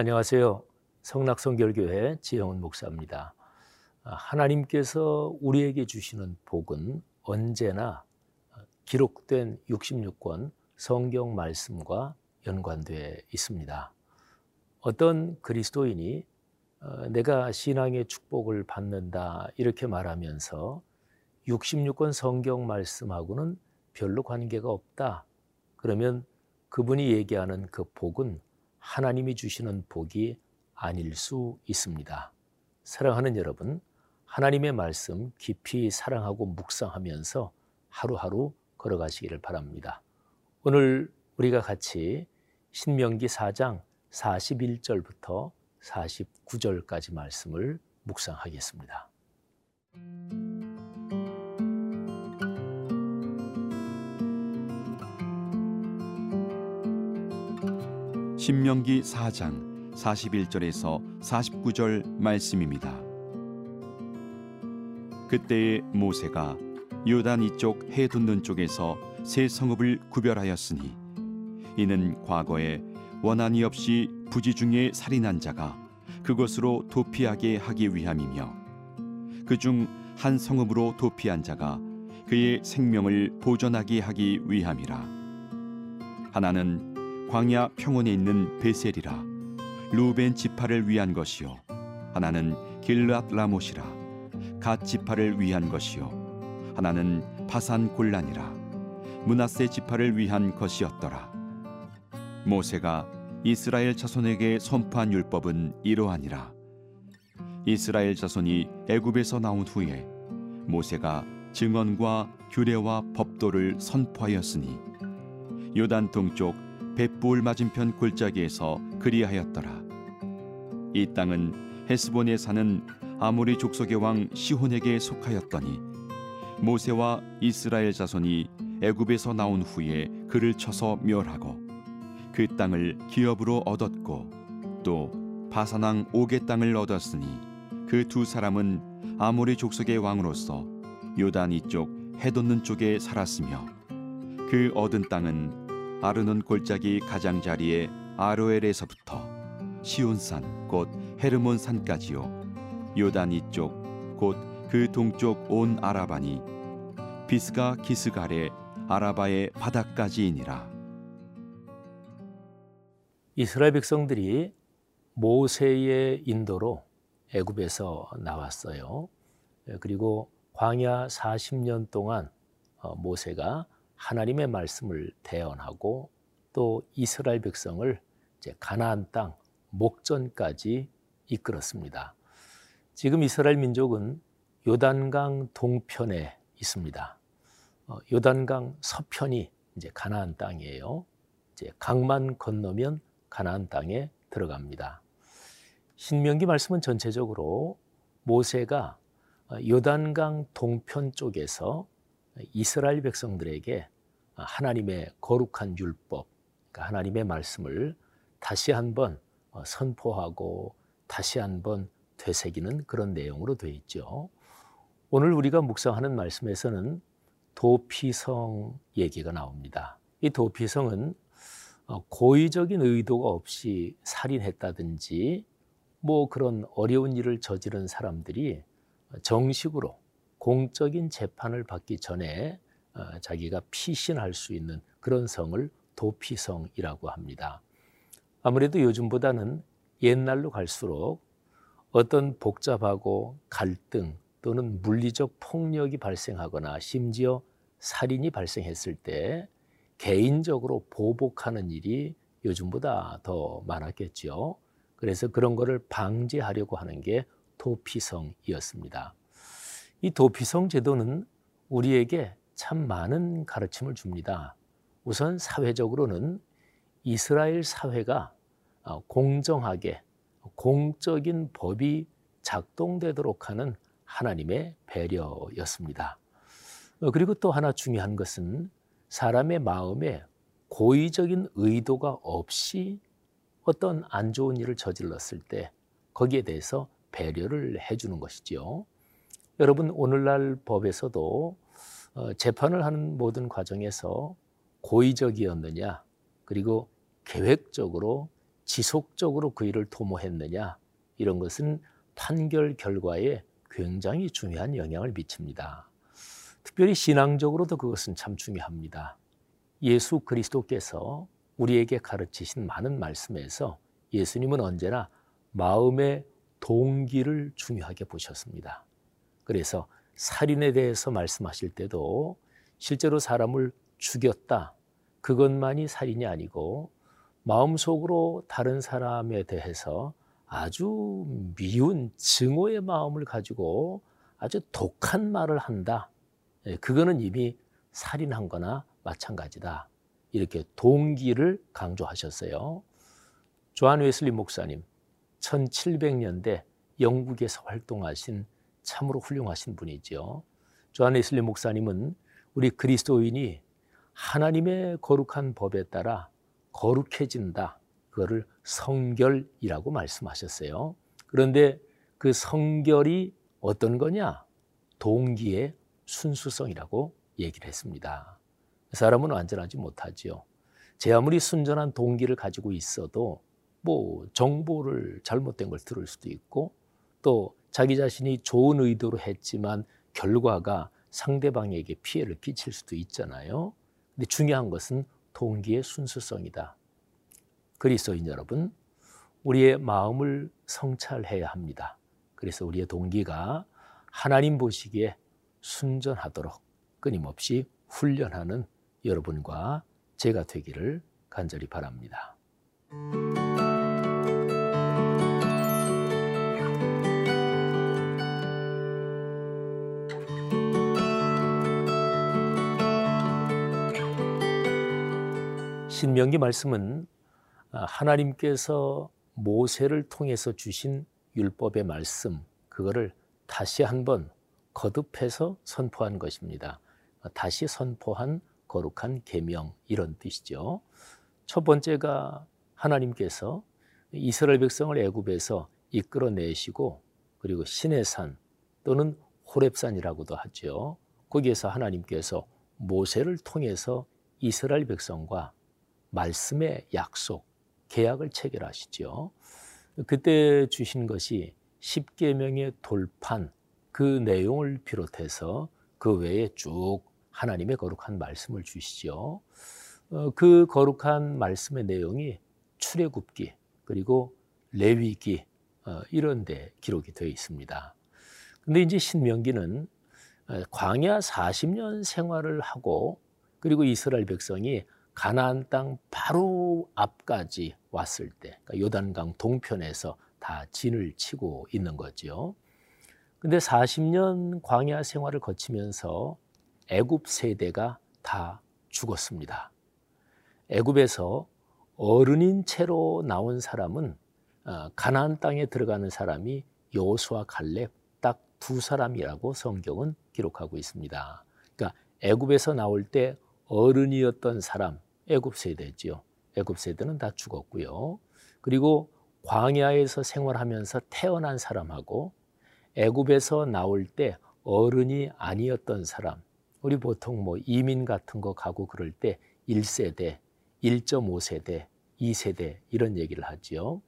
안녕하세요. 성락성결교회 지영훈 목사입니다. 아, 하나님께서 우리에게 주시는 복은 언제나 기록된 66권 성경 말씀과 연관되어 있습니다. 어떤 그리스도인이 어, 내가 신앙의 축복을 받는다 이렇게 말하면서 66권 성경 말씀하고는 별로 관계가 없다. 그러면 그분이 얘기하는 그 복은 하나님이 주시는 복이 아닐 수 있습니다. 사랑하는 여러분, 하나님의 말씀 깊이 사랑하고 묵상하면서 하루하루 걸어가시기를 바랍니다. 오늘 우리가 같이 신명기 4장 41절부터 49절까지 말씀을 묵상하겠습니다. 신명기 4장 41절에서 49절 말씀입니다. 그때에 모세가 요단 이쪽 해 돋는 쪽에서 세 성읍을 구별하였으니 이는 과거에 원한이 없이 부지 중에 살인한 자가 그것으로 도피하게 하기 위함이며 그 중 한 성읍으로 도피한 자가 그의 생명을 보존하게 하기 위함이라. 하나는 광야 평원에 있는 베셀이라 루벤 지파를 위한 것이요. 하나는 길앗 라못이라 갓 지파를 위한 것이요. 하나는 바산 골란이라 문하세 지파를 위한 것이었더라. 모세가 이스라엘 자손에게 선포한 율법은 이러하니라 이스라엘 자손이 애굽에서 나온 후에 모세가 증언과 규례와 법도를 선포하였으니 요단 동쪽 벳볼 맞은편 골짜기에서 그리하였더라. 이 땅은 헤스본에 사는 아모리 족속의 왕 시혼에게 속하였더니 모세와 이스라엘 자손이 애굽에서 나온 후에 그를 쳐서 멸하고 그 땅을 기업으로 얻었고 또 바사낭 오게 땅을 얻었으니 그 두 사람은 아모리 족속의 왕으로서 요단 이쪽 해돋는 쪽에 살았으며 그 얻은 땅은 아르논 골짜기 가장자리에 아로엘에서부터 시온산 곧 헤르몬 산까지요. 요단 이쪽 곧 그 동쪽 온 아라바니 비스가 기스갈의 아라바의 바닥까지이니라 이스라엘 백성들이 모세의 인도로 애굽에서 나왔어요. 그리고 광야 40년 동안 어, 모세가 하나님의 말씀을 대언하고 또 이스라엘 백성을 가나안 땅 목전까지 이끌었습니다. 지금 이스라엘 민족은 요단강 동편에 있습니다. 어, 요단강 서편이 이제 가나안 땅이에요. 이제 강만 건너면 가나안 땅에 들어갑니다. 신명기 말씀은 전체적으로 모세가 요단강 동편 쪽에서 이스라엘 백성들에게 하나님의 거룩한 율법, 그러니까 하나님의 말씀을 다시 한번 선포하고 다시 한번 되새기는 그런 내용으로 되어 있죠. 오늘 우리가 묵상하는 말씀에서는 도피성 얘기가 나옵니다. 이 도피성은 고의적인 의도가 없이 살인했다든지 뭐 그런 어려운 일을 저지른 사람들이 정식으로 공적인 재판을 받기 전에 어, 자기가 피신할 수 있는 그런 성을 도피성이라고 합니다. 아무래도 요즘보다는 옛날로 갈수록 어떤 복잡하고 갈등 또는 물리적 폭력이 발생하거나 심지어 살인이 발생했을 때 개인적으로 보복하는 일이 요즘보다 더 많았겠죠. 그래서 그런 거를 방지하려고 하는 게 도피성이었습니다. 이 도피성 제도는 우리에게 참 많은 가르침을 줍니다. 우선 사회적으로는 이스라엘 사회가 어, 공정하게 공적인 법이 작동되도록 하는 하나님의 배려였습니다. 어, 그리고 또 하나 중요한 것은 사람의 마음에 고의적인 의도가 없이 어떤 안 좋은 일을 저질렀을 때 거기에 대해서 배려를 해주는 것이지요. 여러분 오늘날 법에서도 어, 재판을 하는 모든 과정에서 고의적이었느냐 그리고 계획적으로 지속적으로 그 일을 도모했느냐 이런 것은 판결 결과에 굉장히 중요한 영향을 미칩니다. 특별히 신앙적으로도 그것은 참 중요합니다. 예수 그리스도께서 우리에게 가르치신 많은 말씀에서 예수님은 언제나 마음의 동기를 중요하게 보셨습니다. 그래서 살인에 대해서 말씀하실 때도 실제로 사람을 죽였다. 그것만이 살인이 아니고 마음속으로 다른 사람에 대해서 아주 미운 증오의 마음을 가지고 아주 독한 말을 한다. 예, 그거는 이미 살인한 거나 마찬가지다. 이렇게 동기를 강조하셨어요. 조한 웨슬리 목사님, 1700년대 영국에서 활동하신 참으로 훌륭하신 분이죠. 조한 웨슬리 목사님은 우리 그리스도인이 하나님의 거룩한 법에 따라 거룩해진다. 그거를 성결이라고 말씀하셨어요. 그런데 그 성결이 어떤 거냐? 동기의 순수성이라고 얘기를 했습니다. 사람은 완전하지 못하지요. 제 아무리 순전한 동기를 가지고 있어도 뭐 정보를 잘못된 걸 들을 수도 있고 또 자기 자신이 좋은 의도로 했지만 결과가 상대방에게 피해를 끼칠 수도 있잖아요. 근데 중요한 것은 동기의 순수성이다. 그리스도인 여러분, 우리의 마음을 성찰해야 합니다. 그래서 우리의 동기가 하나님 보시기에 순전하도록 끊임없이 훈련하는 여러분과 제가 되기를 간절히 바랍니다. 신명기 말씀은 하나님께서 모세를 통해서 주신 율법의 말씀, 그거를 다시 한번 거듭해서 선포한 것입니다. 다시 선포한 거룩한 계명 이런 뜻이죠. 첫 번째가 하나님께서 이스라엘 백성을 애굽에서 이끌어내시고 그리고 신의 산 또는 호렙산이라고도 하죠. 거기에서 하나님께서 모세를 통해서 이스라엘 백성과 말씀의 약속, 계약을 체결하시죠. 그때 주신 것이 십계명의 돌판 그 내용을 비롯해서 그 외에 쭉 하나님의 거룩한 말씀을 주시죠. 어, 그 거룩한 말씀의 내용이 출애굽기 그리고 레위기 어, 이런 데 기록이 되어 있습니다. 근데 이제 신명기는 어, 광야 40년 생활을 하고 그리고 이스라엘 백성이 가나안 땅 바로 앞까지 왔을 때 그러니까 요단강 동편에서 다 진을 치고 있는 거죠. 근데 40년 광야 생활을 거치면서 애굽 세대가 다 죽었습니다. 애굽에서 어른인 채로 나온 사람은 어, 가나안 땅에 들어가는 사람이 여호수아 갈렙 딱 두 사람이라고 성경은 기록하고 있습니다. 그러니까 애굽에서 나올 때 어른이었던 사람 애굽 세대지요. 애굽 세대는 다 죽었고요. 그리고 광야에서 생활하면서 태어난 사람하고 애굽에서 나올 때 어른이 아니었던 사람, 우리 보통 뭐 이민 같은 거 가고 그럴 때 1세대, 1.5세대, 2세대 이런 얘기를 하지요.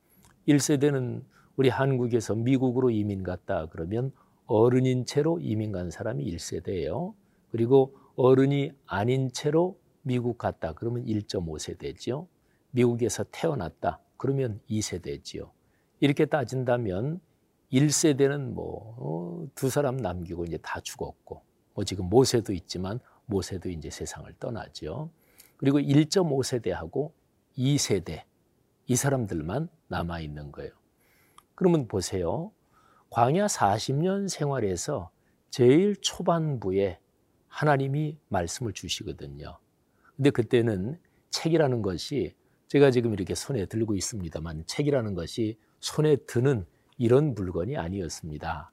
1세대는 우리 한국에서 미국으로 이민 갔다 그러면 어른인 채로 이민 간 사람이 1세대예요. 그리고 어른이 아닌 채로 미국 갔다 그러면 1.5세대지요. 미국에서 태어났다 그러면 2세대지요. 이렇게 따진다면 1세대는 뭐두 어, 사람 남기고 이제 다 죽었고 뭐 지금 모세도 있지만 모세도 이제 세상을 떠나죠. 그리고 1.5세대하고 2세대 이 사람들만 남아 있는 거예요. 그러면 보세요. 광야 40년 생활에서 제일 초반부에 하나님이 말씀을 주시거든요. 근데 그때는 책이라는 것이 제가 지금 이렇게 손에 들고 있습니다만 책이라는 것이 손에 드는 이런 물건이 아니었습니다.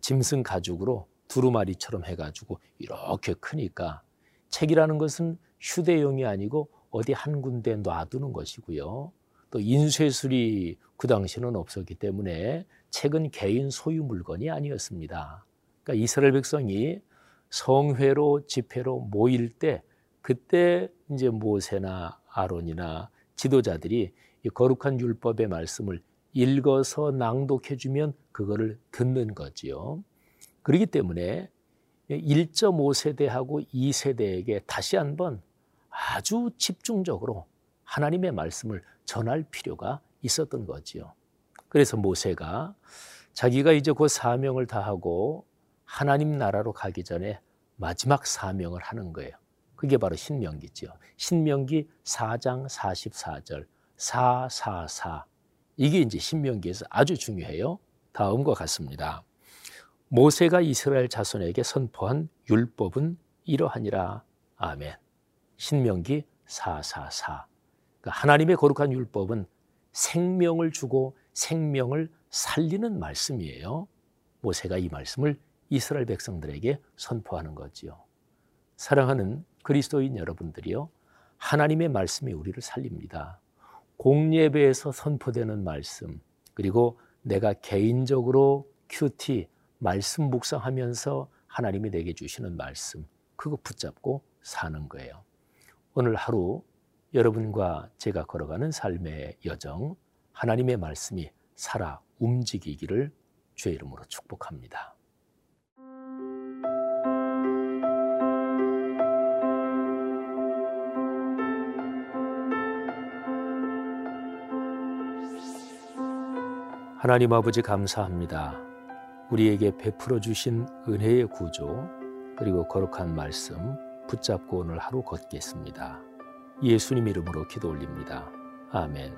짐승 가죽으로 두루마리처럼 해가지고 이렇게 크니까 책이라는 것은 휴대용이 아니고 어디 한 군데 놔두는 것이고요. 또 인쇄술이 그 당시는 없었기 때문에 책은 개인 소유 물건이 아니었습니다. 그러니까 이스라엘 백성이 성회로 집회로 모일 때 그때 이제 모세나 아론이나 지도자들이 이 거룩한 율법의 말씀을 읽어서 낭독해 주면 그거를 듣는 거지요. 그렇기 때문에 1.5세대하고 2세대에게 다시 한번 아주 집중적으로 하나님의 말씀을 전할 필요가 있었던 거지요. 그래서 모세가 자기가 이제 그 사명을 다하고 하나님 나라로 가기 전에 마지막 사명을 하는 거예요. 그게 바로 신명기지요. 신명기 4장 44절 444 이게 이제 신명기에서 아주 중요해요. 다음과 같습니다. 모세가 이스라엘 자손에게 선포한 율법은 이러하니라. 아멘. 신명기 444. 그러니까 하나님의 거룩한 율법은 생명을 주고 생명을 살리는 말씀이에요. 모세가 이 말씀을 이스라엘 백성들에게 선포하는 거지요. 사랑하는 그리스도인 여러분들이요. 하나님의 말씀이 우리를 살립니다. 공예배에서 선포되는 말씀, 그리고 내가 개인적으로 큐티, 말씀 묵상하면서 하나님이 내게 주시는 말씀, 그거 붙잡고 사는 거예요. 오늘 하루 여러분과 제가 걸어가는 삶의 여정, 하나님의 말씀이 살아 움직이기를 주의 이름으로 축복합니다. 하나님 아버지 감사합니다. 우리에게 베풀어 주신 은혜의 구조 그리고 거룩한 말씀 붙잡고 오늘 하루 걷겠습니다. 예수님 이름으로 기도 올립니다. 아멘.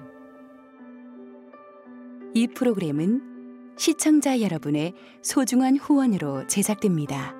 이 프로그램은 시청자 여러분의 소중한 후원으로 제작됩니다.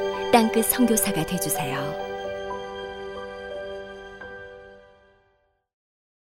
땅끝 성교사가 되주세요